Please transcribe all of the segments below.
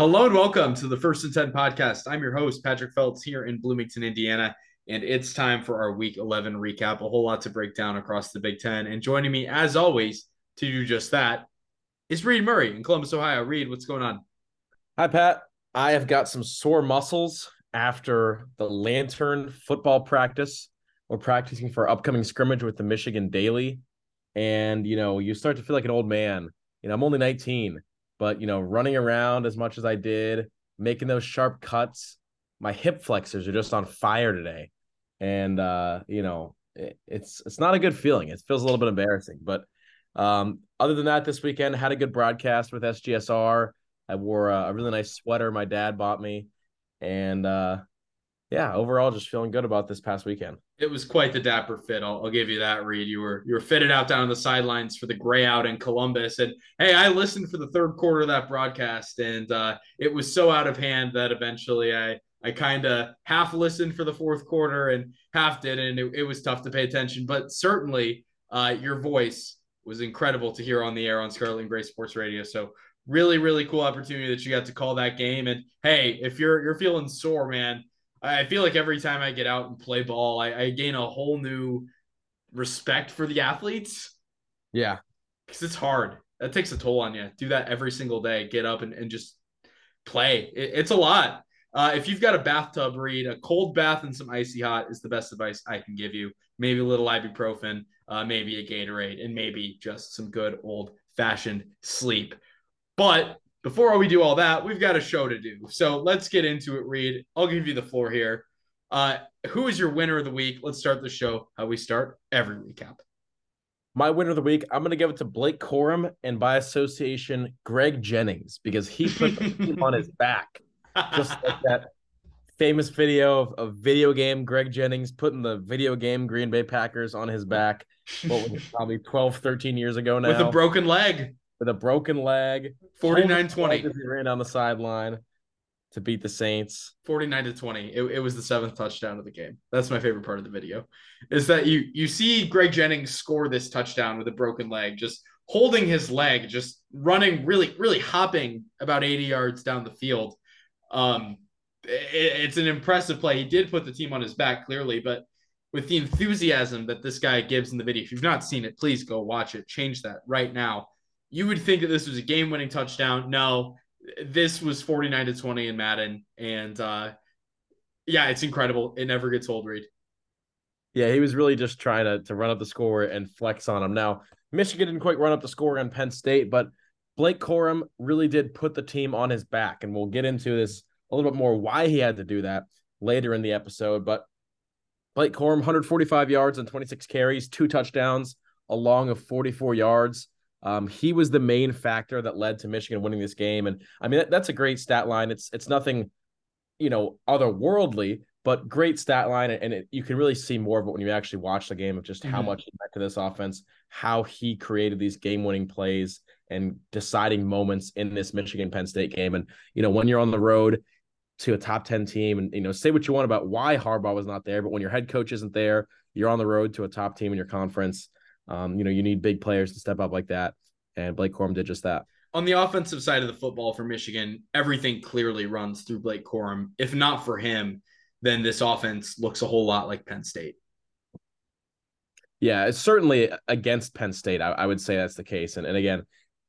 Hello and welcome to the First and 10 podcast. I'm your host, Patrick Phelps, here in Bloomington, Indiana, and it's time for our week 11 recap. A whole lot to break down across the Big Ten. And joining me, as always, to do just that is Reid Murray in Columbus, Ohio. Reid, what's going on? Hi, Pat. I have got some sore muscles after the Lantern football practice. We're practicing for upcoming scrimmage with the Michigan Daily. And, you know, you start to feel like an old man. You know, I'm only 19, but, you know, running around as much as I did, making those sharp cuts, my hip flexors are just on fire today. And, uh, you know, it, it's it's not a good feeling. It feels a little bit embarrassing. But um, other than that, this weekend had a good broadcast with SGSR. I wore a, a really nice sweater my dad bought me. And uh, yeah, overall, just feeling good about this past weekend. It was quite the dapper fit. I'll, I'll, give you that, Reid. You were you were fitted out down on the sidelines for the gray out in Columbus, and hey, I listened for the third quarter of that broadcast, and uh, it was so out of hand that eventually I I kind of half listened for the fourth quarter and half didn't. It, it was tough to pay attention, but certainly uh, your voice was incredible to hear on the air on Scarlet and Gray Sports Radio. So really, really cool opportunity that you got to call that game. And hey, if you're you're feeling sore, man, I feel like every time I get out and play ball, I, I gain a whole new respect for the athletes. Yeah. Because it's hard. That takes a toll on you. Do that every single day. Get up and, and just play. It, it's a lot. Uh, if you've got a bathtub, Reid a cold bath and some icy hot is the best advice I can give you. Maybe a little ibuprofen, uh, maybe a Gatorade, and maybe just some good old fashioned sleep. But before we do all that, we've got a show to do. So let's get into it, Reid. I'll give you the floor here. Uh, who is your winner of the week? Let's start the show how we start every recap. My winner of the week, I'm going to give it to Blake Corum and by association, Greg Jennings, because he put the team on his back. Just like that famous video of, of video game Greg Jennings putting the video game Green Bay Packers on his back. What was it, probably 12, 13 years ago now? With a broken leg with a broken leg. 49 20. He ran down the sideline to beat the Saints. 49 to 20. It, it was the seventh touchdown of the game. That's my favorite part of the video. Is that you you see Greg Jennings score this touchdown with a broken leg, just holding his leg, just running really, really hopping about 80 yards down the field. Um it, it's an impressive play. He did put the team on his back clearly, but with the enthusiasm that this guy gives in the video, if you've not seen it, please go watch it. Change that right now you would think that this was a game winning touchdown. No, this was 49 to 20 in Madden. And uh, yeah, it's incredible. It never gets old, Reid. Yeah, he was really just trying to, to run up the score and flex on him. Now, Michigan didn't quite run up the score on Penn State, but Blake Corum really did put the team on his back. And we'll get into this a little bit more why he had to do that later in the episode. But Blake Corum, 145 yards and 26 carries, two touchdowns, a long of 44 yards. Um, he was the main factor that led to Michigan winning this game, and I mean that, that's a great stat line. It's it's nothing, you know, otherworldly, but great stat line, and it, you can really see more of it when you actually watch the game of just mm-hmm. how much he meant to this offense, how he created these game-winning plays and deciding moments in this Michigan Penn State game. And you know, when you're on the road to a top 10 team and you know say what you want about why Harbaugh was not there but when your head coach isn't there you're on the road to a top team in your conference um, you know, you need big players to step up like that. And Blake Corum did just that. On the offensive side of the football for Michigan, everything clearly runs through Blake Corum. If not for him, then this offense looks a whole lot like Penn State. Yeah, it's certainly against Penn State. I, I would say that's the case. And, and again,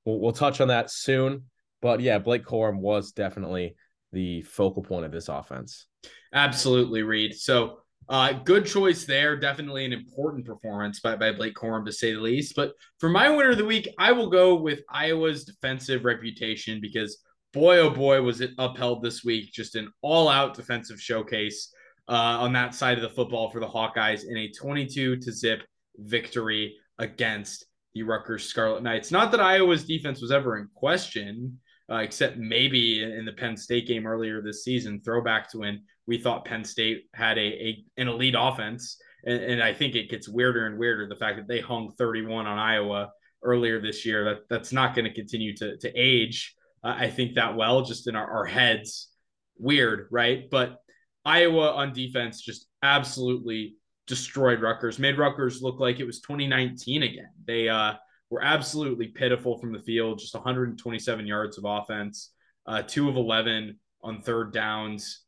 we'll, we'll touch on that soon. But yeah, Blake Corum was definitely the focal point of this offense. Absolutely, Reid. So uh, good choice there. Definitely an important performance by, by Blake Corum, to say the least. But for my winner of the week, I will go with Iowa's defensive reputation because boy, oh boy, was it upheld this week. Just an all out defensive showcase uh, on that side of the football for the Hawkeyes in a 22 to zip victory against the Rutgers Scarlet Knights. Not that Iowa's defense was ever in question uh, except maybe in the Penn State game earlier this season, throwback to when we thought Penn State had a, a an elite offense. And, and, I think it gets weirder and weirder the fact that they hung 31 on Iowa earlier this year. That that's not going to continue to to age. Uh, I think that well, just in our, our heads. Weird, right? But Iowa on defense just absolutely destroyed Rutgers, made Rutgers look like it was 2019 again. They uh were absolutely pitiful from the field, just 127 yards of offense. Uh, two of 11 on third downs.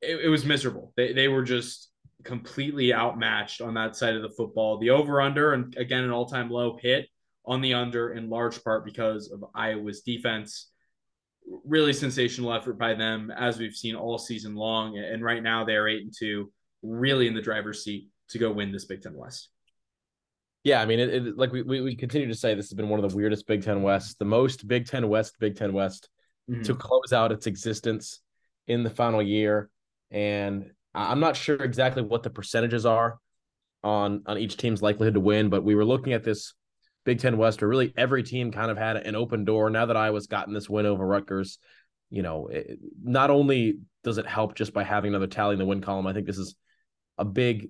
It, it was miserable. They, they were just completely outmatched on that side of the football. The over under, and again, an all time low hit on the under in large part because of Iowa's defense. Really sensational effort by them, as we've seen all season long. And right now, they're eight and two, really in the driver's seat to go win this Big Ten West. Yeah, I mean, it, it, like we, we, we continue to say, this has been one of the weirdest Big Ten West, the most Big Ten West, Big Ten West mm-hmm. to close out its existence in the final year. And I'm not sure exactly what the percentages are on on each team's likelihood to win, but we were looking at this Big Ten West where really every team kind of had an open door. Now that Iowa's gotten this win over Rutgers, you know, it, not only does it help just by having another tally in the win column, I think this is a big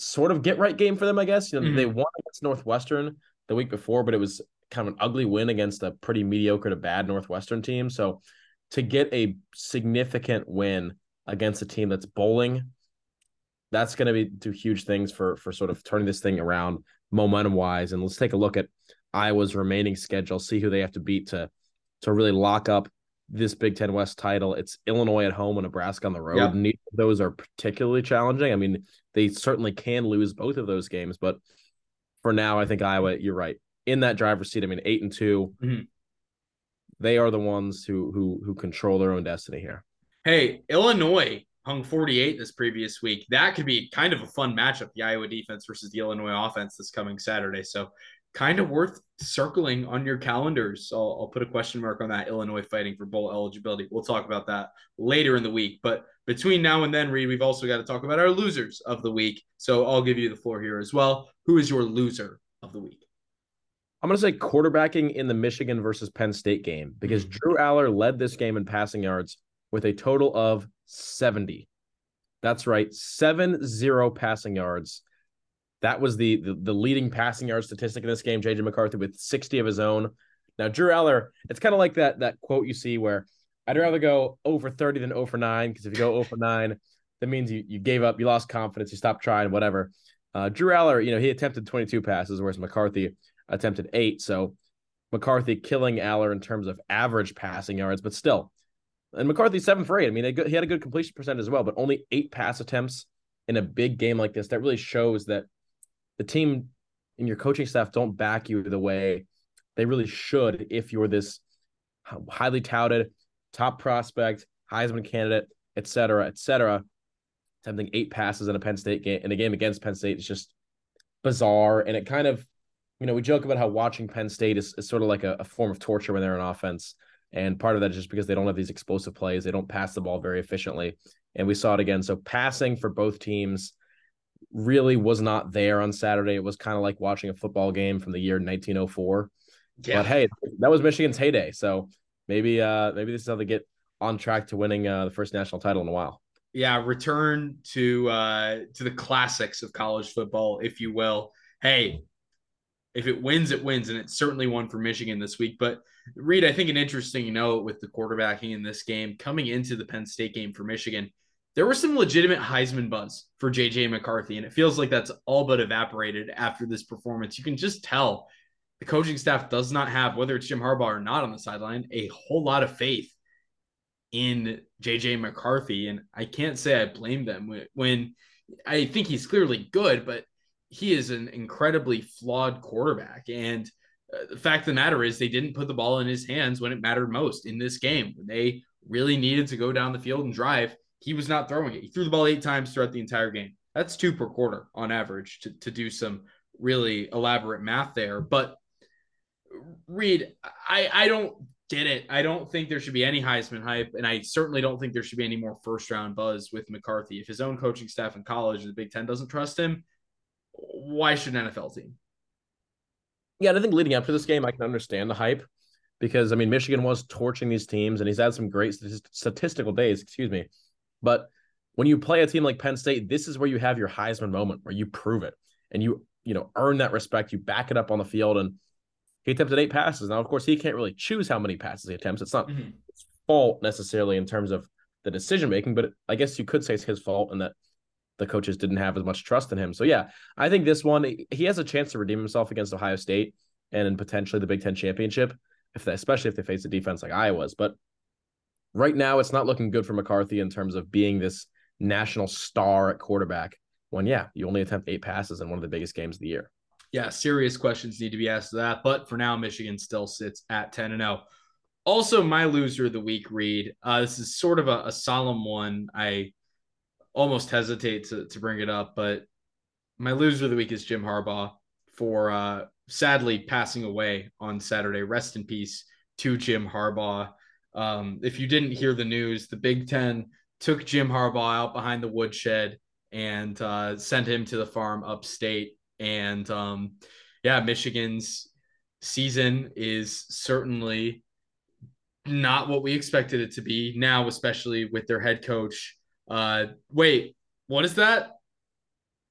sort of get right game for them, I guess. You know, mm-hmm. they won against Northwestern the week before, but it was kind of an ugly win against a pretty mediocre to bad Northwestern team. So to get a significant win against a team that's bowling, that's going to be do huge things for for sort of turning this thing around momentum wise. And let's take a look at Iowa's remaining schedule, see who they have to beat to to really lock up this Big Ten West title. It's Illinois at home and Nebraska on the road. Yeah. Neither of those are particularly challenging. I mean, they certainly can lose both of those games, but for now, I think Iowa, you're right. In that driver's seat, I mean, eight and 2 mm-hmm. they are the ones who who who control their own destiny here. Hey, Illinois hung 48 this previous week. That could be kind of a fun matchup, the Iowa defense versus the Illinois offense this coming Saturday. So kind of worth circling on your calendars. I'll, I'll, put a question mark on that Illinois fighting for bowl eligibility. We'll talk about that later in the week. But between now and then, Reid, we've also got to talk about our losers of the week. So I'll give you the floor here as well. Who is your loser of the week? I'm going to say quarterbacking in the Michigan versus Penn State game because mm-hmm. Drew Allar led this game in passing yards with a total of 70. That's right, 7 0 passing yards that was the, the, the leading passing yard statistic in this game. JJ McCarthy with 60 of his own. Now Drew Allar, it's kind of like that that quote you see where I'd rather go over 30 than over 9 because if you go over 9, that means you you gave up, you lost confidence, you stopped trying, whatever. Uh, Drew Allar, you know, he attempted 22 passes, whereas McCarthy attempted eight. So McCarthy killing Allar in terms of average passing yards, but still. And McCarthy seven for eight. I mean, he had a good completion percent as well, but only eight pass attempts in a big game like this. That really shows that the team and your coaching staff don't back you the way they really should if you're this highly touted top prospect, Heisman candidate, et cetera, et cetera. Attempting eight passes in a Penn State game in a game against Penn State is just bizarre. And it kind of, you know, we joke about how watching Penn State is, is sort of like a, a form of torture when they're on offense. And part of that is just because they don't have these explosive plays. They don't pass the ball very efficiently. And we saw it again. So passing for both teams really was not there on Saturday. It was kind of like watching a football game from the year 1904. Yeah. But hey, that was Michigan's heyday. So maybe uh maybe this is how they get on track to winning uh, the first national title in a while. Yeah, return to uh to the classics of college football, if you will. Hey, if it wins, it wins, and it certainly won for Michigan this week. But Reid, I think an interesting note with the quarterbacking in this game coming into the Penn State game for Michigan there was some legitimate Heisman buzz for JJ McCarthy, and it feels like that's all but evaporated after this performance. You can just tell the coaching staff does not have, whether it's Jim Harbaugh or not on the sideline, a whole lot of faith in JJ McCarthy. And I can't say I blame them when I think he's clearly good, but he is an incredibly flawed quarterback. And uh, the fact of the matter is, they didn't put the ball in his hands when it mattered most in this game. When they really needed to go down the field and drive he was not throwing it. He threw the ball eight times throughout the entire game. That's two per quarter on average to, to do some really elaborate math there. But Reid, I, I don't get it. I don't think there should be any Heisman hype, and I certainly don't think there should be any more first round buzz with McCarthy. If his own coaching staff in college, the Big Ten, doesn't trust him, why should an NFL team? Yeah, I think leading up to this game, I can understand the hype because I mean Michigan was torching these teams, and he's had some great statistical days. Excuse me, but when you play a team like Penn State, this is where you have your Heisman moment where you prove it and you, you know, earn that respect. You back it up on the field. And he attempted eight passes. Now, of course, he can't really choose how many passes he attempts. It's not mm-hmm. his fault necessarily in terms of the decision making, but I guess you could say it's his fault and that the coaches didn't have as much trust in him. So yeah, I think this one he has a chance to redeem himself against Ohio State and potentially the Big Ten championship. if they, especially if they face a defense like Iowa's. But right now, it's not looking good for McCarthy in terms of being this national star at quarterback. When yeah, you only attempt eight passes in one of the biggest games of the year. Yeah, serious questions need to be asked of that. But for now, Michigan still sits at 10 and 0. Also, my loser of the week, Reid. Uh, this is sort of a, a solemn one. I almost hesitate to, to bring it up, but my loser of the week is Jim Harbaugh for uh, sadly passing away on Saturday. Rest in peace to Jim Harbaugh. Um, if you didn't hear the news, the Big Ten took Jim Harbaugh out behind the woodshed and uh, sent him to the farm upstate. And um, yeah, Michigan's season is certainly not what we expected it to be now, especially with their head coach. Uh, wait, what is that?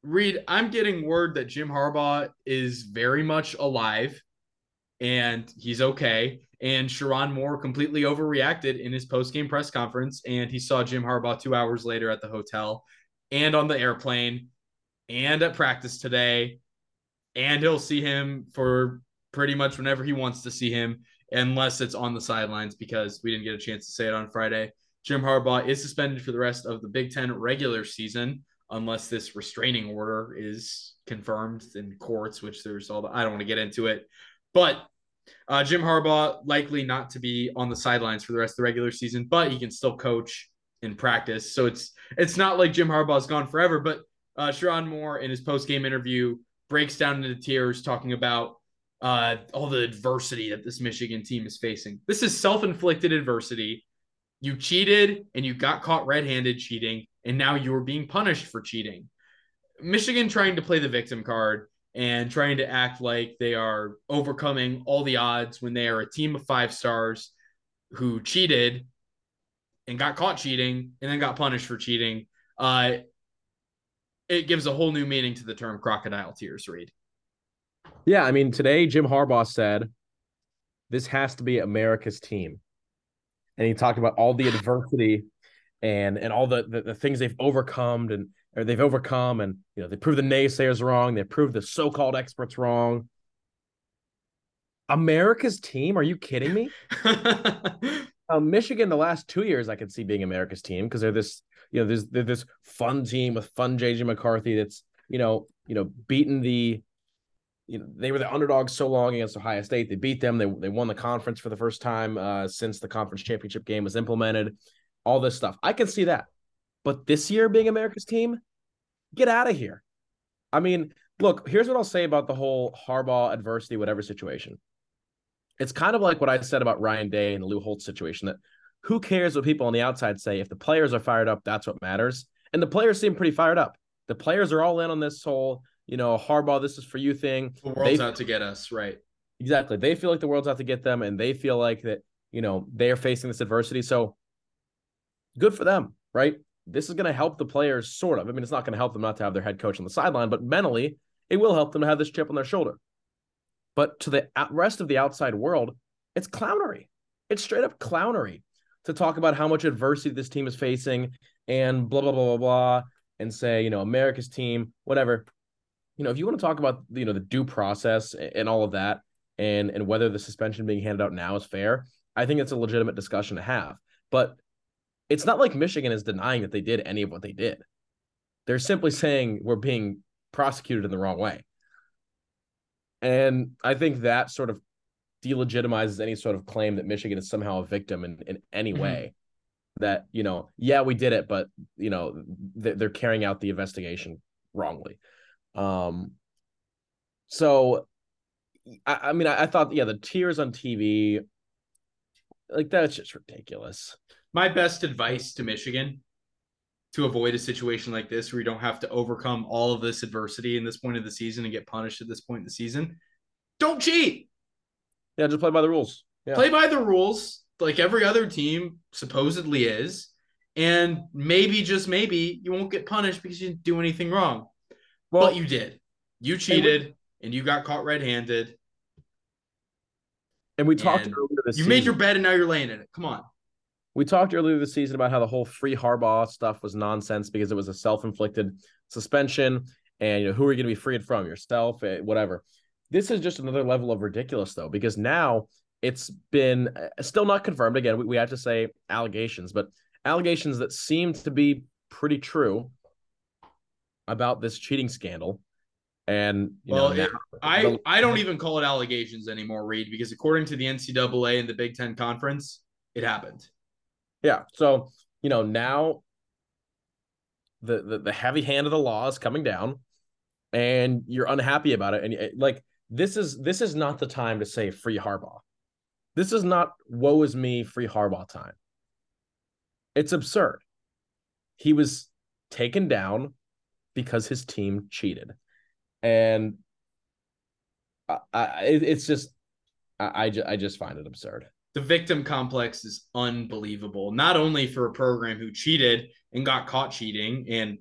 Reid, I'm getting word that Jim Harbaugh is very much alive and he's okay. And Sherrone Moore completely overreacted in his post-game press conference, and he saw Jim Harbaugh two hours later at the hotel and on the airplane and at practice today. And he'll see him for pretty much whenever he wants to see him unless it's on the sidelines because we didn't get a chance to say it on Friday. Jim Harbaugh is suspended for the rest of the Big Ten regular season unless this restraining order is confirmed in courts, which there's all the, I don't want to get into it. But uh, Jim Harbaugh likely not to be on the sidelines for the rest of the regular season, but he can still coach in practice. So it's it's not like Jim Harbaugh's gone forever. But uh, Sherrone Moore in his post game interview breaks down into tears talking about uh, all the adversity that this Michigan team is facing. This is self inflicted adversity. You cheated and you got caught red handed cheating, and now you are being punished for cheating. Michigan trying to play the victim card and trying to act like they are overcoming all the odds when they are a team of five stars who cheated and got caught cheating and then got punished for cheating. Uh, it gives a whole new meaning to the term crocodile tears, Reid. Yeah, I mean, today Jim Harbaugh said this has to be America's team. And he talked about all the adversity and and all the, the, the things they've overcome and or they've overcome and you know they prove the naysayers wrong, they prove the so-called experts wrong. America's team? Are you kidding me? um, Michigan, the last two years, I could see being America's team because they're this, you know, there's they're this fun team with fun JJ McCarthy that's, you know, you know, beaten the you know they were the underdogs so long against Ohio State. They beat them. They they won the conference for the first time uh, since the conference championship game was implemented. All this stuff, I can see that. But this year being America's team, get out of here. I mean, look, here's what I'll say about the whole Harbaugh adversity, whatever situation. It's kind of like what I said about Ryan Day and the Lou Holtz situation. That who cares what people on the outside say? If the players are fired up, that's what matters. And the players seem pretty fired up. The players are all in on this whole you know, Harbaugh, this is for you thing. The world's they, out to get us, right? Exactly. They feel like the world's out to get them, and they feel like that, you know, they are facing this adversity. So good for them, right? This is going to help the players, sort of. I mean, it's not going to help them not to have their head coach on the sideline, but mentally, it will help them to have this chip on their shoulder. But to the rest of the outside world, it's clownery. It's straight up clownery to talk about how much adversity this team is facing and blah, blah, blah, blah, blah, and say, you know, America's team, whatever you know, if you want to talk about you know the due process and all of that, and and whether the suspension being handed out now is fair, I think it's a legitimate discussion to have. But it's not like Michigan is denying that they did any of what they did. They're simply saying we're being prosecuted in the wrong way. And I think that sort of delegitimizes any sort of claim that Michigan is somehow a victim in, in any mm-hmm. way. That, you know, yeah, we did it, but, you know, they're carrying out the investigation wrongly. Um, so I, I mean, I, I, thought, yeah, the tears on TV, like that's just ridiculous. My best advice to Michigan to avoid a situation like this where you don't have to overcome all of this adversity in this point of the season and get punished at this point in the season. Don't cheat. Yeah, just play by the rules. Yeah. Play by the rules like every other team supposedly is. And maybe, just maybe, you won't get punished because you didn't do anything wrong. Well, but you did. You cheated and, we, and you got caught red-handed. And we talked and earlier this You season. made your bed and now you're laying in it. Come on. We talked earlier this season about how the whole free Harbaugh stuff was nonsense because it was a self-inflicted suspension and you know who are you going to be freed from yourself eh, whatever. This is just another level of ridiculous though because now it's been uh, still not confirmed. Again, we, we have to say allegations, but allegations that seem to be pretty true about this cheating scandal. And well, know, now, I the, I don't even call it allegations anymore, Reid, because according to the NCAA and the Big Ten Conference, it happened. Yeah. So you know now the, the the heavy hand of the law is coming down, and you're unhappy about it, and eh, like this is this is not the time to say free Harbaugh. This is not woe is me free Harbaugh time. It's absurd. He was taken down because his team cheated, and I, I it's just I, I, I just find it absurd. The victim complex is unbelievable. Not only for a program who cheated and got caught cheating and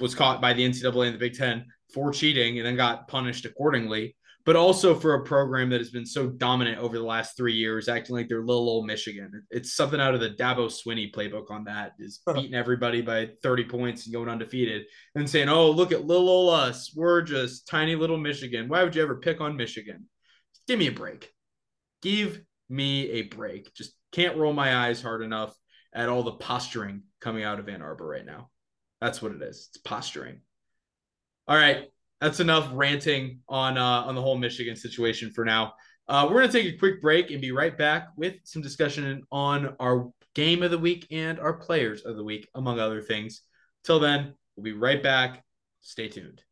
was caught by the NCAA and the Big Ten for cheating and then got punished accordingly, but also for a program that has been so dominant over the last three years, acting like they're little old Michigan. It's something out of the Dabo Swinney playbook on that is beating everybody by 30 points and going undefeated and saying, oh, look at little old us. We're just tiny little Michigan. Why would you ever pick on Michigan? Give me a break. Give me a break. Just can't roll my eyes hard enough at all the posturing coming out of Ann Arbor right now. That's what it is. It's posturing. All right, that's enough ranting on uh, on the whole Michigan situation for now. Uh, we're gonna take a quick break and be right back with some discussion on our game of the week and our players of the week, among other things. Till then, we'll be right back. Stay tuned.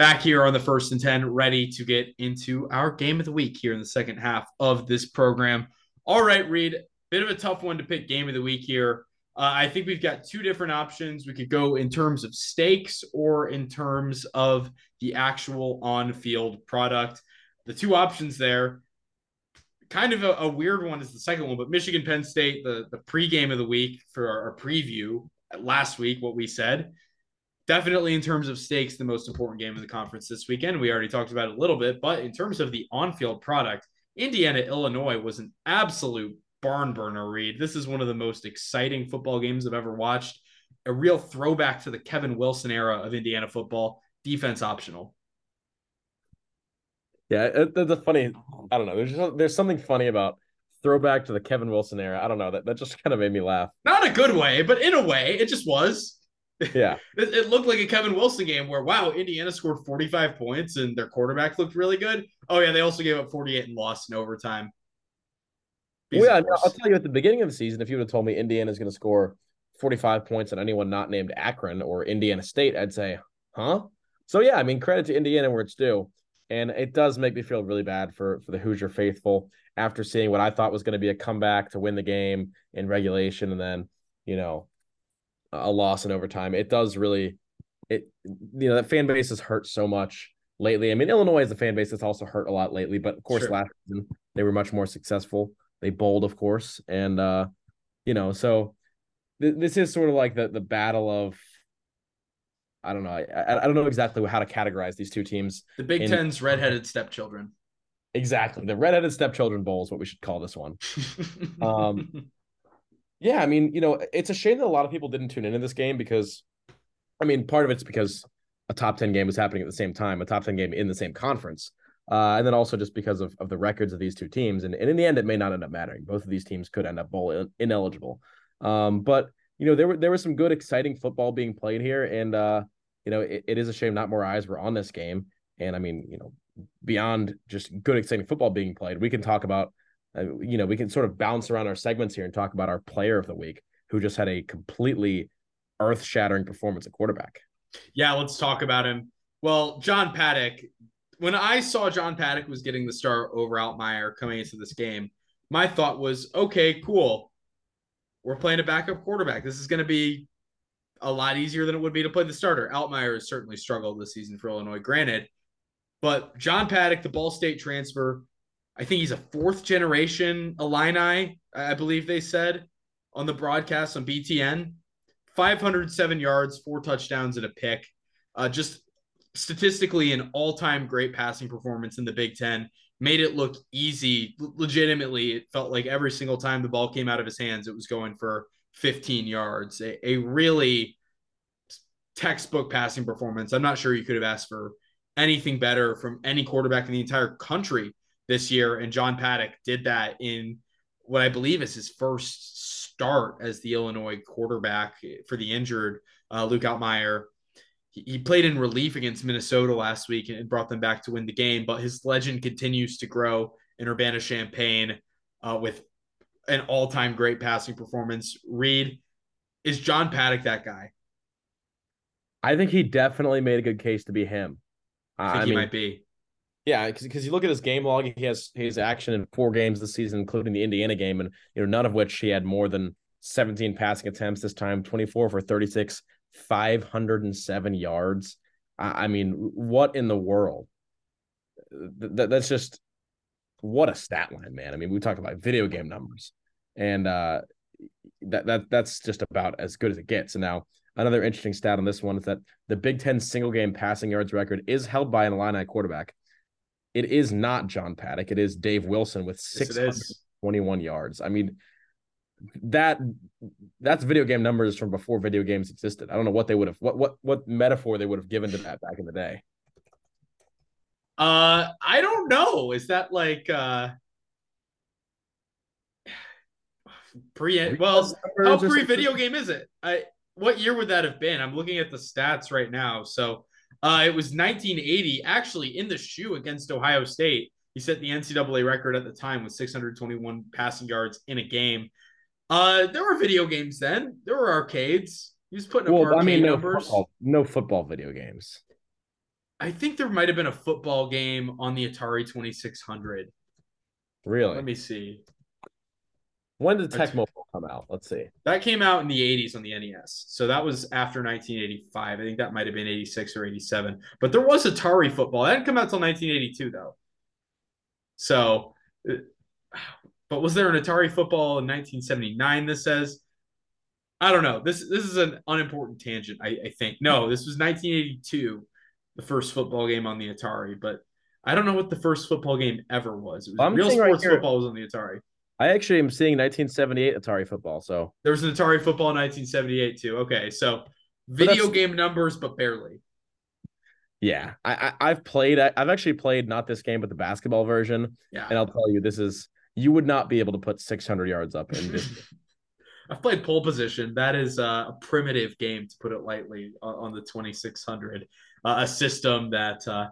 Back here on the first and 10, ready to get into our game of the week here in the second half of this program. All right, Reid, bit of a tough one to pick game of the week here. Uh, I think we've got two different options. We could go in terms of stakes or in terms of the actual on field product. The two options there, kind of a, a, weird one is the second one, but Michigan Penn State, the, the pregame of the week for our, our preview last week, what we said. Definitely in terms of stakes, the most important game of the conference this weekend. We already talked about it a little bit, but in terms of the on field product, Indiana, Illinois was an absolute barn burner Reid. This is one of the most exciting football games I've ever watched. A real throwback to the Kevin Wilson era of Indiana football, defense optional. Yeah, it, the funny. I don't know. There's just, there's something funny about throwback to the Kevin Wilson era. I don't know that that just kind of made me laugh. Not a good way, but in a way, it just was. Yeah, it, it, looked like a Kevin Wilson game where wow, Indiana scored 45 points and their quarterback looked really good. Oh yeah, they also gave up 48 and lost in overtime. Well, yeah, I'll tell you at the beginning of the season, if you would have told me Indiana is going to score 45 points on anyone not named Akron or Indiana State, I'd say, huh? So yeah, I mean, credit to Indiana where it's due. And it does make me feel really bad for for the Hoosier faithful after seeing what I thought was going to be a comeback to win the game in regulation and then, you know, a loss in overtime. It does really it you know, that fan base has hurt so much lately. I mean, Illinois is a fan base that's also hurt a lot lately, but of course sure. last season they were much more successful. They bowled, of course, and uh, you know, so th- this is sort of like the the battle of. I don't know. I, I don't know exactly how to categorize these two teams. The Big in... Ten's redheaded stepchildren. Exactly, the redheaded stepchildren bowl is what we should call this one. um, yeah, I mean, you know, it's a shame that a lot of people didn't tune into this game because, I mean, part of it's because a top 10 game was happening at the same time, a top 10 game in the same conference. Uh, and then also just because of, of the records of these two teams. And, and in the end, it may not end up mattering. Both of these teams could end up bowl ineligible. Um, but, you know, there were there was some good, exciting football being played here. And, uh, you know, it, it is a shame not more eyes were on this game. And I mean, you know, beyond just good, exciting football being played, we can talk about, Uh, you know, we can sort of bounce around our segments here and talk about our player of the week who just had a completely earth shattering performance at quarterback. Yeah, let's talk about him. Well, John Paddock when I saw John Paddock was getting the start over Altmyer coming into this game, my thought was, okay, cool. We're playing a backup quarterback. This is going to be a lot easier than it would be to play the starter. Altmyer has certainly struggled this season for Illinois, granted. But John Paddock, the Ball State transfer, I think he's a fourth generation Illini, I believe they said on the broadcast on BTN. 507 yards, four touchdowns, and a pick. Uh, just statistically an all-time great passing performance in the Big Ten. Made it look easy. Legitimately, it felt like every single time the ball came out of his hands, it was going for 15 yards. A, a really textbook passing performance. I'm not sure you could have asked for anything better from any quarterback in the entire country this year. And John Paddock did that in what I believe is his first start as the Illinois quarterback for the injured uh, Luke Altmyer. He, he played in relief against Minnesota last week and brought them back to win the game, but his legend continues to grow in Urbana Champaign uh, with an all time great passing performance. Reid, is John Paddock that guy? I think he definitely made a good case to be him. I think I he mean, might be. Yeah, because you look at his game log, he has his action in four games this season, including the Indiana game, and you know none of which he had more than 17 passing attempts this time, 24 for 36, 507 yards. I, I mean, what in the world? Th- that's just what a stat line, man. I mean, we talk about video game numbers, and uh, that that that's just about as good as it gets. And now another interesting stat on this one is that the Big Ten single game passing yards record is held by an Illini quarterback. It is not John Paddock. It is Dave Wilson with 621 yards. I mean, that that's video game numbers from before video games existed. I don't know what they would have what what what metaphor they would have given to that back in the day. Uh I don't know. Is that like uh pre well how pre video game is it? I what year would that have been? I'm looking at the stats right now. So uh, it was 1980, actually in the shoe against Ohio State. He set the NCAA record at the time with 621 passing yards in a game. Uh, there were video games then. There were arcades. He was putting up well, arcade I mean, no numbers. Football, no football video games. I think there might have been a football game on the Atari 2600. Really? Let me see. When did Tecmo come out? Let's see. That came out in the 80s on the NES. So that was after 1985. I think that might have been 86 or 87. But there was Atari football. That didn't come out until 1982, though. So, uh, but was there an Atari football in 1979? This says. I don't know. This this is an unimportant tangent. I, I think no. This was 1982, the first football game on the Atari. But I don't know what the first football game ever was. It was I'm real sports right football was on the Atari. I actually am seeing 1978 Atari football. So there was an Atari football in 1978 too. Okay, so video game numbers, but barely. Yeah, I, I have played. I, have actually played not this game, but the basketball version. Yeah, and I'll tell you, this is you would not be able to put 600 yards up in this. I've played pole position. That is a primitive game, to put it lightly, on the 2600. Uh, a system that uh,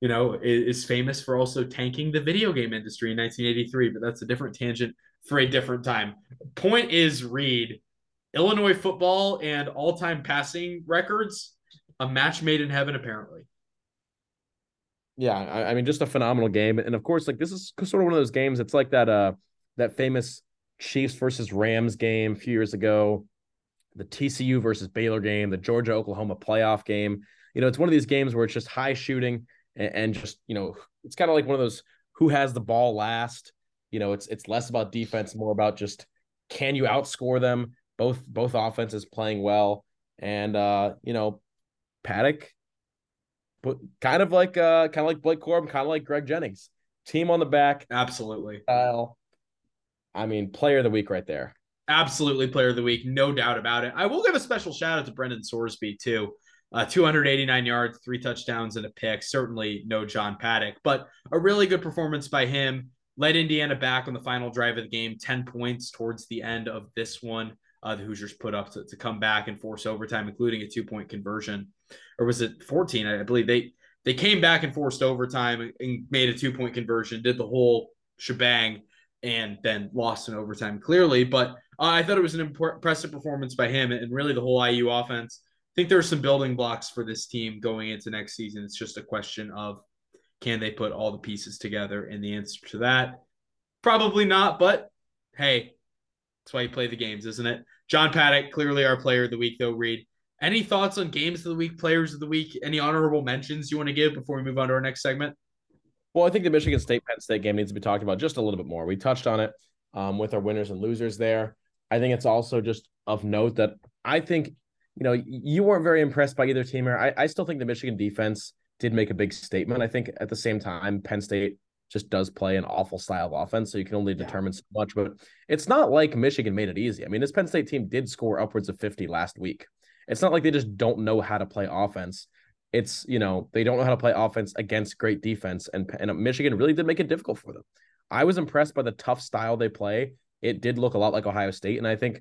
you know, is, famous for also tanking the video game industry in 1983, but that's a different tangent for a different time. Point is, Reid, Illinois football and all time passing records, a match made in heaven, apparently. Yeah, I, I, mean, just a phenomenal game, and of course, like this is sort of one of those games. It's like that uh that famous Chiefs versus Rams game a few years ago, the TCU versus Baylor game, the Georgia Oklahoma playoff game. You know, it's one of these games where it's just high shooting and, and just you know it's kind of like one of those who has the ball last. You know, it's it's less about defense, more about just can you outscore them. Both both offenses playing well, and uh, you know, Paddock, but kind of like uh, kind of like Blake Corum, kind of like Greg Jennings, team on the back, absolutely. Style. I mean, player of the week right there. Absolutely, player of the week, no doubt about it. I will give a special shout out to Brendan Sorsby too. Uh, 289 yards, three touchdowns, and a pick. Certainly no John Paddock, but a really good performance by him. Led Indiana back on the final drive of the game, 10 points towards the end of this one. Uh, the Hoosiers put up to, to come back and force overtime, including a two point conversion. Or was it 14? I believe they they came back and forced overtime and made a two point conversion, did the whole shebang, and then lost in overtime clearly. But uh, I thought it was an impressive performance by him and really the whole IU offense think there's some building blocks for this team going into next season. It's just a question of can they put all the pieces together? And the answer to that, probably not. But hey, that's why you play the games, isn't it? John Paddock, clearly our player of the week, though. Reid, any thoughts on games of the week, players of the week? Any honorable mentions you want to give before we move on to our next segment? Well, I think the Michigan State Penn State game needs to be talked about just a little bit more. We touched on it um, with our winners and losers there. I think it's also just of note that I think you know, you weren't very impressed by either team here. I, I still think the Michigan defense did make a big statement. I think at the same time, Penn State just does play an awful style of offense, so you can only determine yeah. so much. But it's not like Michigan made it easy. I mean, this Penn State team did score upwards of 50 last week. It's not like they just don't know how to play offense. It's you know they don't know how to play offense against great defense, and and Michigan really did make it difficult for them. I was impressed by the tough style they play. It did look a lot like Ohio State, and I think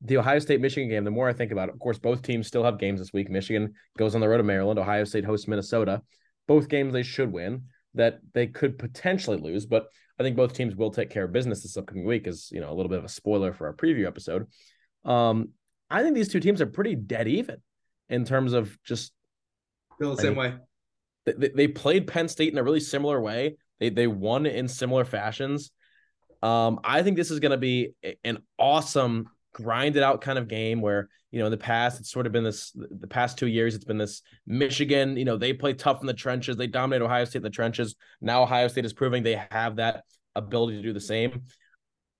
the Ohio State Michigan game. The more I think about it, of course, both teams still have games this week. Michigan goes on the road to Maryland. Ohio State hosts Minnesota. Both games they should win. That they could potentially lose, but I think both teams will take care of business this upcoming week. Is you know a little bit of a spoiler for our preview episode. Um, I think these two teams are pretty dead even in terms of just feel the same way. They, they played Penn State in a really similar way. They they won in similar fashions. Um, I think this is going to be an awesome grinded out kind of game where you know in the past it's sort of been this the past two years it's been this Michigan you know they play tough in the trenches they dominate Ohio State in the trenches now Ohio State is proving they have that ability to do the same.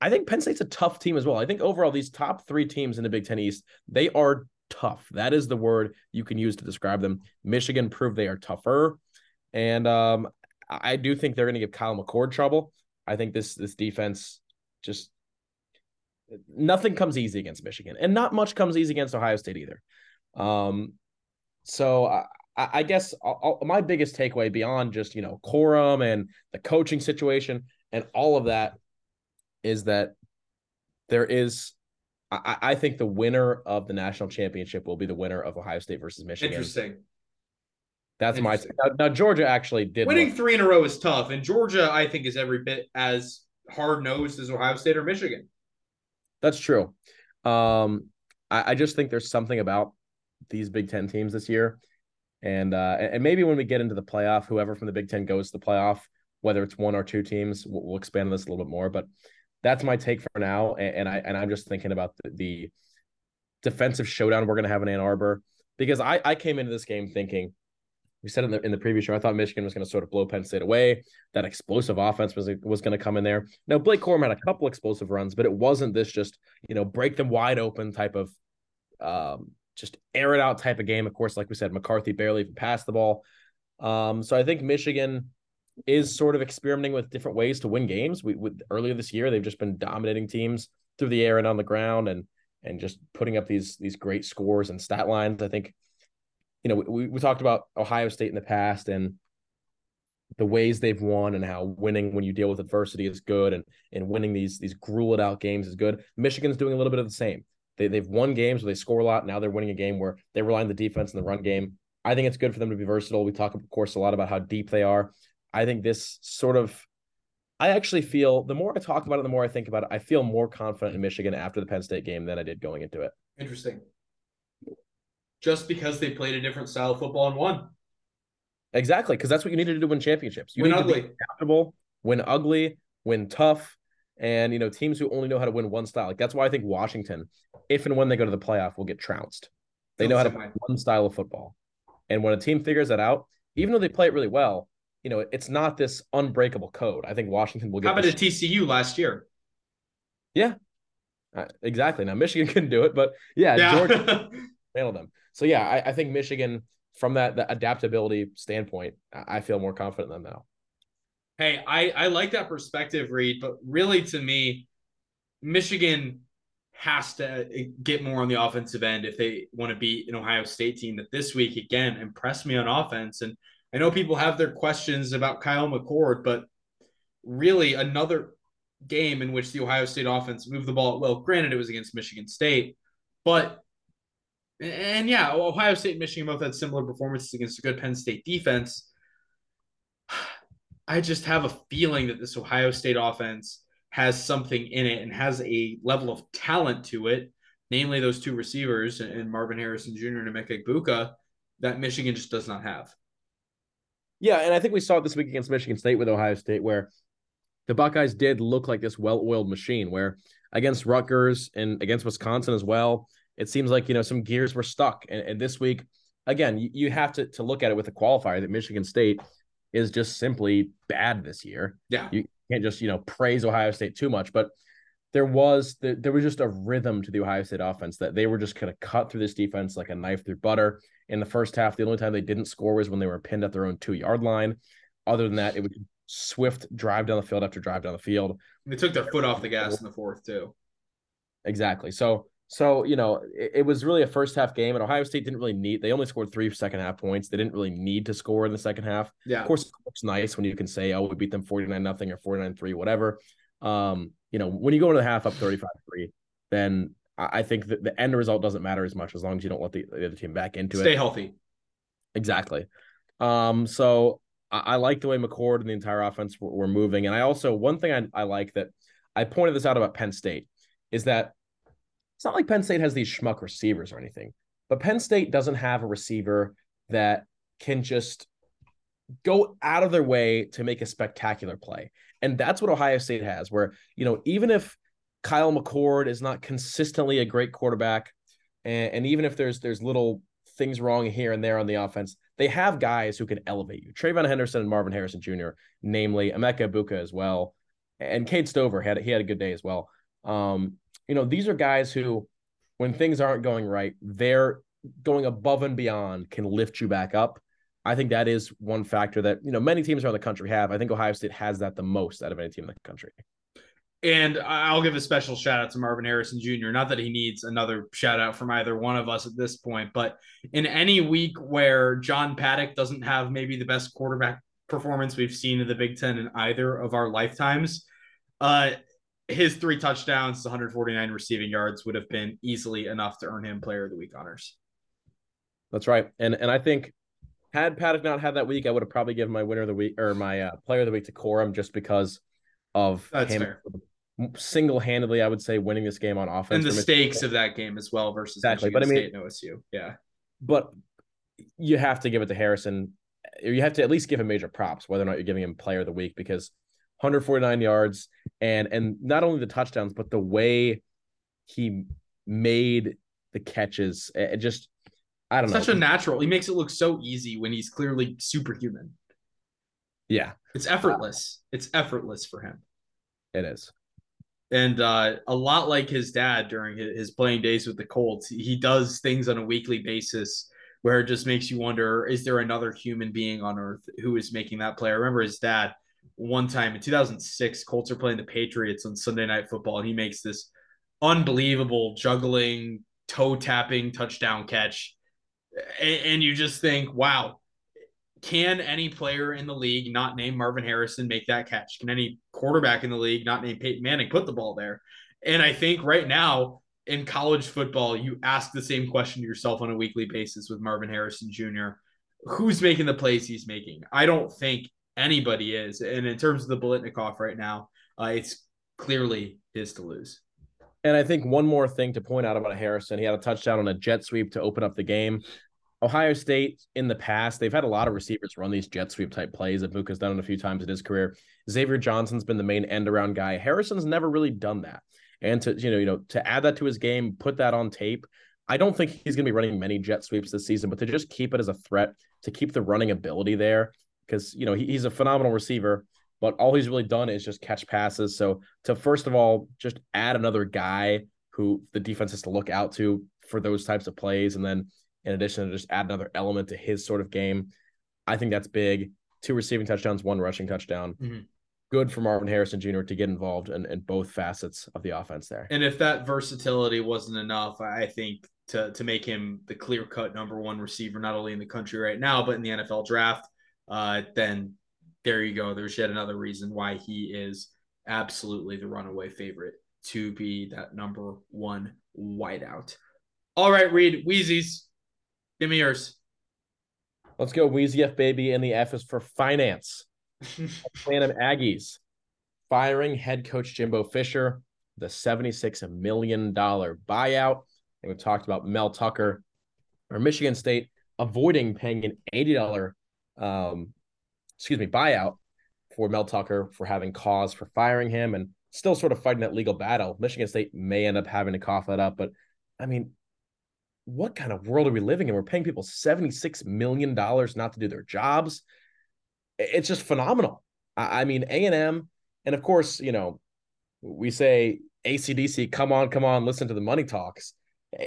I think Penn State's a tough team as well. I think overall these top three teams in the Big Ten East they are tough. That is the word you can use to describe them. Michigan proved they are tougher, and um, I do think they're going to give Kyle McCord trouble. I think this this defense just nothing comes easy against Michigan, and not much comes easy against Ohio State either. Um, so I, I guess I'll, my biggest takeaway beyond just you know Corum and the coaching situation and all of that is that there is I, I, think the winner of the national championship will be the winner of Ohio State versus Michigan. Interesting. That's my now, now, Georgia actually did winning look. three in a row is tough, and Georgia I think is every bit as hard nosed as Ohio State or Michigan. That's true. Um, I, I just think there's something about these Big Ten teams this year, and uh, and maybe when we get into the playoff, whoever from the Big Ten goes to the playoff, whether it's one or two teams, we'll, we'll expand on this a little bit more. But that's my take for now, and, and I and I'm just thinking about the, the defensive showdown we're going to have in Ann Arbor because I I came into this game thinking we said in the in the previous show, I thought Michigan was going to sort of blow Penn State away. That explosive offense was was going to come in there. Now Blake Corum had a couple explosive runs, but it wasn't this just you know break them wide open type of um, just air it out type of game. Of course, like we said, McCarthy barely even passed the ball. Um, so I think Michigan is sort of experimenting with different ways to win games. We with earlier this year, they've just been dominating teams through the air and on the ground, and and just putting up these these great scores and stat lines. I think you know, we, we talked about Ohio State in the past and the ways they've won and how winning when you deal with adversity is good and and winning these these gruel out games is good. Michigan's doing a little bit of the same. They they've won games where they score a lot. Now they're winning a game where they rely on the defense and the run game. I think it's good for them to be versatile. We talk, of course, a lot about how deep they are. I think this sort of I actually feel the more I talk about it, the more I think about it, I feel more confident in Michigan after the Penn State game than I did going into it. Interesting just because they played a different style of football and won. Exactly, because that's what you need to do win championships. You win need ugly. to be adaptable, win ugly, win tough, and you know teams who only know how to win one style. Like that's why I think Washington, if and when they go to the playoff, will get trounced. They know how to play one style of football, and when a team figures that out, even though they play it really well, you know it's not this unbreakable code. I think Washington will get. How about at TCU last year? Yeah, uh, exactly. Now Michigan couldn't do it, but yeah, yeah. Georgia handled them. So yeah, I, I think Michigan from that, adaptability standpoint, I feel more confident than now. Hey, I, I like that perspective, Reid, but really to me, Michigan has to eh, get more on the offensive end if they want to beat an Ohio State team that this week again impressed me on offense. And I know people have their questions about Kyle McCord, but really another game in which the Ohio State offense moved the ball. Well, granted, it was against Michigan State, but and yeah, Ohio State and Michigan both had similar performances against a good Penn State defense. I just have a feeling that this Ohio State offense has something in it and has a level of talent to it, namely those two receivers and Marvin Harrison Jr. and Emeka Egbuka, that Michigan just does not have. Yeah, and I think we saw it this week against Michigan State with Ohio State, where the Buckeyes did look like this well-oiled machine. Where against Rutgers and against Wisconsin as well, it seems like you know some gears were stuck. And, and this week, again, you, you have to to look at it with a qualifier that Michigan State is just simply bad this year. Yeah, you can't just you know praise Ohio State too much, but there was there was just a rhythm to the Ohio State offense that they were just kind of cut through this defense like a knife through butter. In the first half, the only time they didn't score was when they were pinned at their own two yard line. Other than that, it was swift drive down the field after drive down the field. They took their foot off the gas in the fourth too. Exactly. So So, you know, it, it, was really a first half game, and Ohio State didn't really need, they only scored three second half points. They didn't really need to score in the second half. Yeah. Of course, it looks nice when you can say, oh, we beat them 49 nothing or 49 3, whatever. Um, you know, when you go into the half up 35 3, then I think that the end result doesn't matter as much as long as you don't let the, the other team back into Stay it. Stay healthy. Exactly. Um, so I, I, like the way McCord and the entire offense were, were moving. And I also, one thing I, I like that I pointed this out about Penn State is that it's not like Penn State has these schmuck receivers or anything, but Penn State doesn't have a receiver that can just go out of their way to make a spectacular play. And that's what Ohio State has, where, you know, even if Kyle McCord is not consistently a great quarterback, and, and even if there's there's little things wrong here and there on the offense, they have guys who can elevate you. TreVeyon Henderson and Marvin Harrison Jr., namely Emeka Egbuka as well, and Cade Stover had he had a good day as well. Um, you know, these are guys who, when things aren't going right, they're going above and beyond, can lift you back up. I think that is one factor that you know many teams around the country have. I think Ohio State has that the most out of any team in the country. And I'll give a special shout out to Marvin Harrison Jr. Not that he needs another shout out from either one of us at this point, but in any week where John Paddock doesn't have maybe the best quarterback performance we've seen in the Big Ten in either of our lifetimes, uh, his three touchdowns, 149 receiving yards would have been easily enough to earn him Player of the Week honors. That's right, and and I think had Paddock not had that week, I would have probably given my winner of the week or my uh, Player of the Week to Corum just because of That's him fair single handedly, I would say, winning this game on offense. And the stakes of that game as well versus exactly. Michigan but I mean, State and OSU. Yeah. But you have to give it to Harrison. You have to at least give him major props, whether or not you're giving him player of the week, because 149 yards and and not only the touchdowns, but the way he made the catches. It just I don't Such know. Such a natural. He makes it look so easy when he's clearly superhuman. Yeah. It's effortless. It's effortless for him. It is and uh, a lot like his dad during his playing days with the Colts, he does things on a weekly basis where it just makes you wonder: is there another human being on earth who is making that play? I remember his dad one time in 2006, Colts are playing the Patriots on Sunday Night Football, and he makes this unbelievable juggling, toe tapping touchdown catch, and, and you just think, wow can any player in the league not named Marvin Harrison make that catch? Can any quarterback in the league not named Peyton Manning put the ball there? And I think right now in college football, you ask the same question to yourself on a weekly basis with Marvin Harrison Jr. Who's making the plays he's making? I don't think anybody is. And in terms of the Biletnikoff right now, uh, it's clearly his to lose. And I think one more thing to point out about Harrison, he had a touchdown on a jet sweep to open up the game. Ohio State in the past, they've had a lot of receivers run these jet sweep type plays. Egbuka's done it a few times in his career. Xavier Johnson's been the main end around guy. Harrison's never really done that. And to you know, you know, to add that to his game, put that on tape. I don't think he's going to be running many jet sweeps this season, but to just keep it as a threat, to keep the running ability there, because you know he, he's a phenomenal receiver, but all he's really done is just catch passes. So to first of all, just add another guy who the defense has to look out to for those types of plays, and then in addition to just add another element to his sort of game. I think that's big. Two receiving touchdowns, one rushing touchdown. Mm-hmm. Good for Marvin Harrison Jr. to get involved in, in both facets of the offense there. And if that versatility wasn't enough, I think to to make him the clear cut number one receiver, not only in the country right now, but in the NFL draft, uh, then there you go. There's yet another reason why he is absolutely the runaway favorite to be that number one wideout. All right, Reid, Wheezies, Give me yours. Let's go Wheezy F baby, and the F is for finance. Plan of Aggies firing head coach Jimbo Fisher, the $76 million buyout. And we've talked about Mel Tucker or Michigan State avoiding paying an $80 um, excuse me, buyout for Mel Tucker for having cause for firing him and still sort of fighting that legal battle. Michigan State may end up having to cough that up, but I mean, what kind of world are we living in? We're paying people $76 million not to do their jobs. It's just phenomenal. I, mean, A&M, and of course, you know, we say ACDC, come on, come on, listen to the money talks.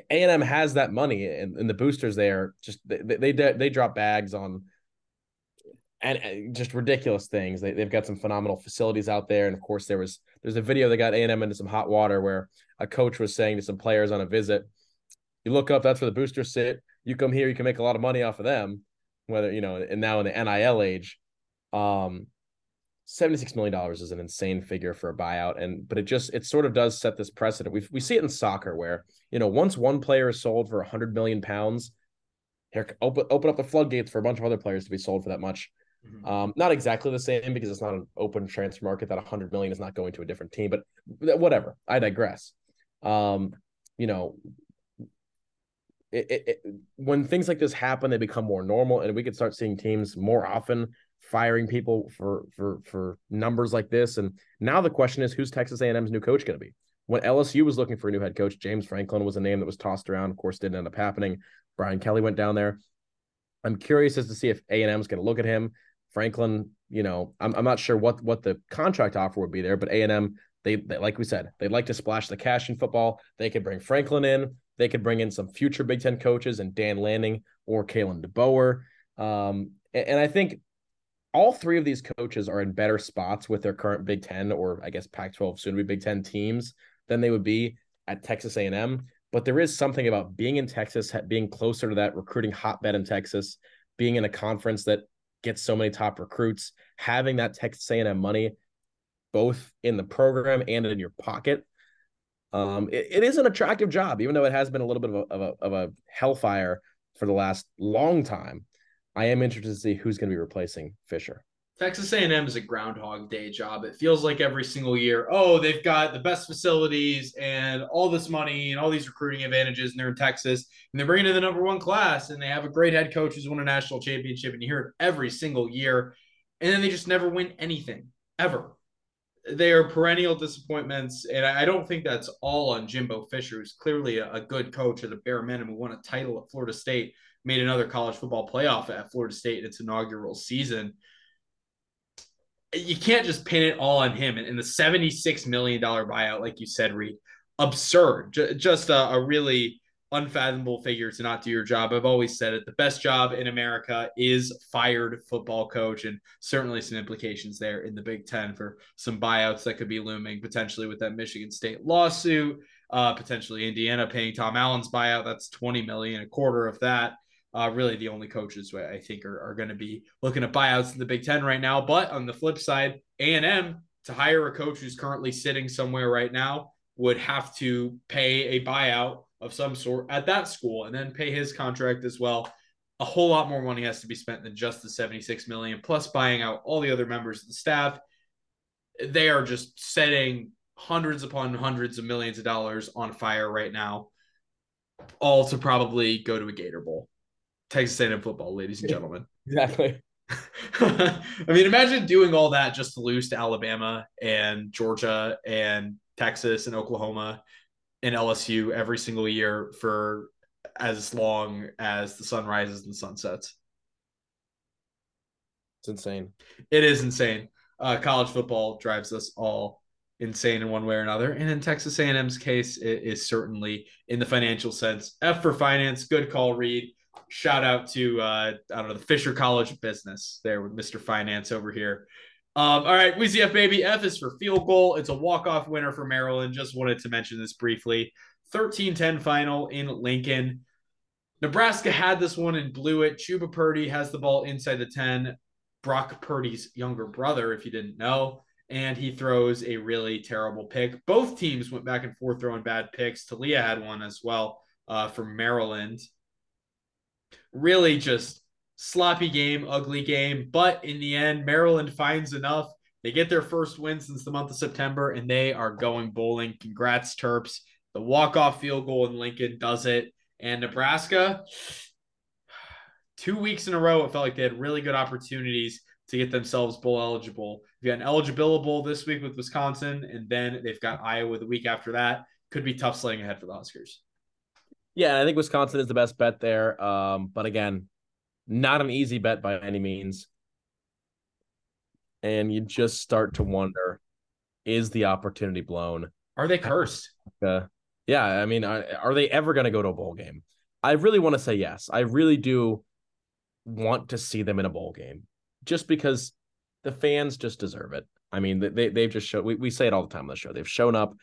A&M has that money and, and the boosters there just they, they they drop bags on and, and just ridiculous things. They, they've got some phenomenal facilities out there, and of course there was there's a video that got A and M into some hot water where a coach was saying to some players on a visit, "You look up, that's where the boosters sit. You come here, you can make a lot of money off of them." Whether you know, and now in the NIL age, um, $76 million is an insane figure for a buyout. And but it just it sort of does set this precedent. We we see it in soccer where, you know, once one player is sold for 100 million pounds, here open open up the floodgates for a bunch of other players to be sold for that much. Mm-hmm. Um, not exactly the same because it's not an open transfer market that 100 million is not going to a different team, but whatever. I digress. Um, you know, it, it, it, when things like this happen, they become more normal, and we could start seeing teams more often firing people for for for numbers like this. And now the question is, who's Texas A&M's new coach going to be? When LSU was looking for a new head coach, James Franklin was a name that was tossed around. Of course, didn't end up happening. Brian Kelly went down there. I'm curious as to see if A&M is going to look at him. Franklin, you know, I'm, I'm not sure what what the contract offer would be there, but A&M, they, they like we said, they'd like to splash the cash in football. They could bring Franklin in. They could bring in some future Big Ten coaches and Dan Lanning or Kalen DeBoer. Um, and, and I think all three of these coaches are in better spots with their current Big Ten or I guess Pac-12 soon to be Big Ten teams than they would be at Texas A&M. But there is something about being in Texas, being closer to that recruiting hotbed in Texas, being in a conference that gets so many top recruits, having that Texas A&M money both in the program and in your pocket. Um, it, it is an attractive job, even though it has been a little bit of a, of a, of a hellfire for the last long time. I am interested to see who's going to be replacing Fisher. Texas A&M is a groundhog day job. It feels like every single year, oh, they've got the best facilities and all this money and all these recruiting advantages, and they're in Texas, and they're bringing in the number one class, and they have a great head coach who's won a national championship, and you hear it every single year, and then they just never win anything ever. They are perennial disappointments, and I don't think that's all on Jimbo Fisher, who's clearly a, good coach at the bare minimum, won a title at Florida State made another college football playoff at Florida State in its inaugural season. You can't just pin it all on him. And the $76 million buyout, like you said, Reid, absurd. Just a, a really unfathomable figure to not do your job. I've always said it. The best job in America is fired football coach, and certainly some implications there in the Big Ten for some buyouts that could be looming potentially with that Michigan State lawsuit. Uh, potentially Indiana paying Tom Allen's buyout. That's 20 million, a quarter of that uh, really the only coaches I think are, are going to be looking at buyouts in the Big Ten right now. But on the flip side, A and M to hire a coach who's currently sitting somewhere right now would have to pay a buyout of some sort at that school and then pay his contract as well. A whole lot more money has to be spent than just the 76 million plus buying out all the other members of the staff. They are just setting hundreds upon hundreds of millions of dollars on fire right now, all to probably go to a Gator Bowl. Texas A&M football, ladies and gentlemen. Exactly. I mean, imagine doing all that just to lose to Alabama and Georgia and Texas and Oklahoma and LSU every single year for as long as the sun rises and the sun sets. It's insane. It is insane. Uh, college football drives us all insane in one way or another. And in Texas A&M's case, it is certainly in the financial sense. F for finance. Good call, Reid shout out to uh, I don't know the Fisher College of Business there with Mr. Finance over here. Um, all right, Weezy F baby. F is for field goal. It's a walk-off winner for Maryland. Just wanted to mention this briefly. 13-10 final in Lincoln. Nebraska had this one and blew it. Chubba Purdy has the ball inside the 10. Brock Purdy's younger brother, if you didn't know. And he throws a really terrible pick. Both teams went back and forth throwing bad picks. Taulia had one as well uh, for Maryland really just sloppy game, ugly game. But in the end, Maryland finds enough. They get their first win since the month of September, and they are going bowling. Congrats, Terps. The walk-off field goal in Lincoln does it. And Nebraska, two weeks in a row, it felt like they had really good opportunities to get themselves bowl eligible. They got an eligibility bowl this week with Wisconsin, and then they've got Iowa the week after that. Could be tough sledding ahead for the Huskers. Yeah, I think Wisconsin is the best bet there. Um, but again, not an easy bet by any means. And you just start to wonder is the opportunity blown? Are they cursed? Uh, yeah, I mean, are, are they ever going to go to a bowl game? I really want to say yes. I really do want to see them in a bowl game. just because the fans just deserve it. I mean, they they've just showed. We, we say it all the time on the show. They've shown up.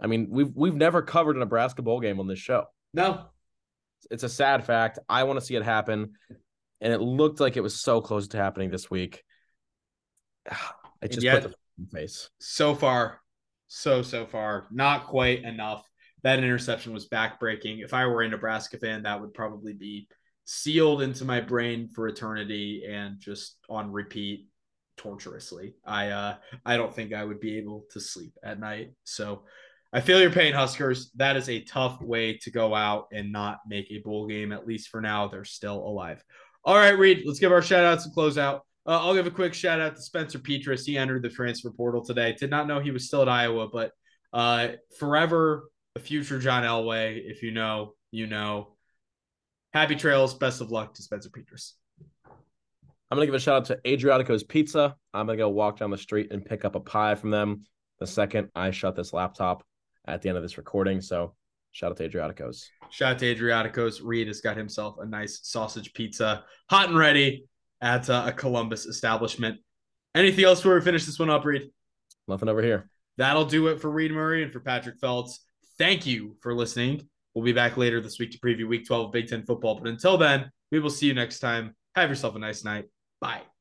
I mean, we've we've never covered a Nebraska bowl game on this show. No, it's a sad fact. I want to see it happen, and it looked like it was so close to happening this week. It just yet, put the face. So far, so so far, not quite enough. That interception was backbreaking. If I were a Nebraska fan, that would probably be sealed into my brain for eternity and just on repeat torturously. I uh I don't think I would be able to sleep at night. So I feel your pain, Huskers. That is a tough way to go out and not make a bowl game. At least for now, they're still alive. All right, Reid, let's give our shout outs and close out. Uh, I'll give a quick shout out to Spencer Petras. He entered the transfer portal today. Did not know he was still at Iowa, but uh, forever a future John Elway. If you know, you know. Happy trails. Best of luck to Spencer Petras. I'm gonna give a shout out to Adriatico's Pizza. I'm gonna go walk down the street and pick up a pie from them the second I shut this laptop at the end of this recording. So shout out to Adriatico's. Shout out to Adriatico's. Reid has got himself a nice sausage pizza, hot and ready at uh, a Columbus establishment. Anything else before we finish this one up, Reid? Nothing over here. That'll do it for Reid Murray and for Patrick Feltz. Thank you for listening. We'll be back later this week to preview week 12 of Big Ten football. But until then, we will see you next time. Have yourself a nice night. Bye.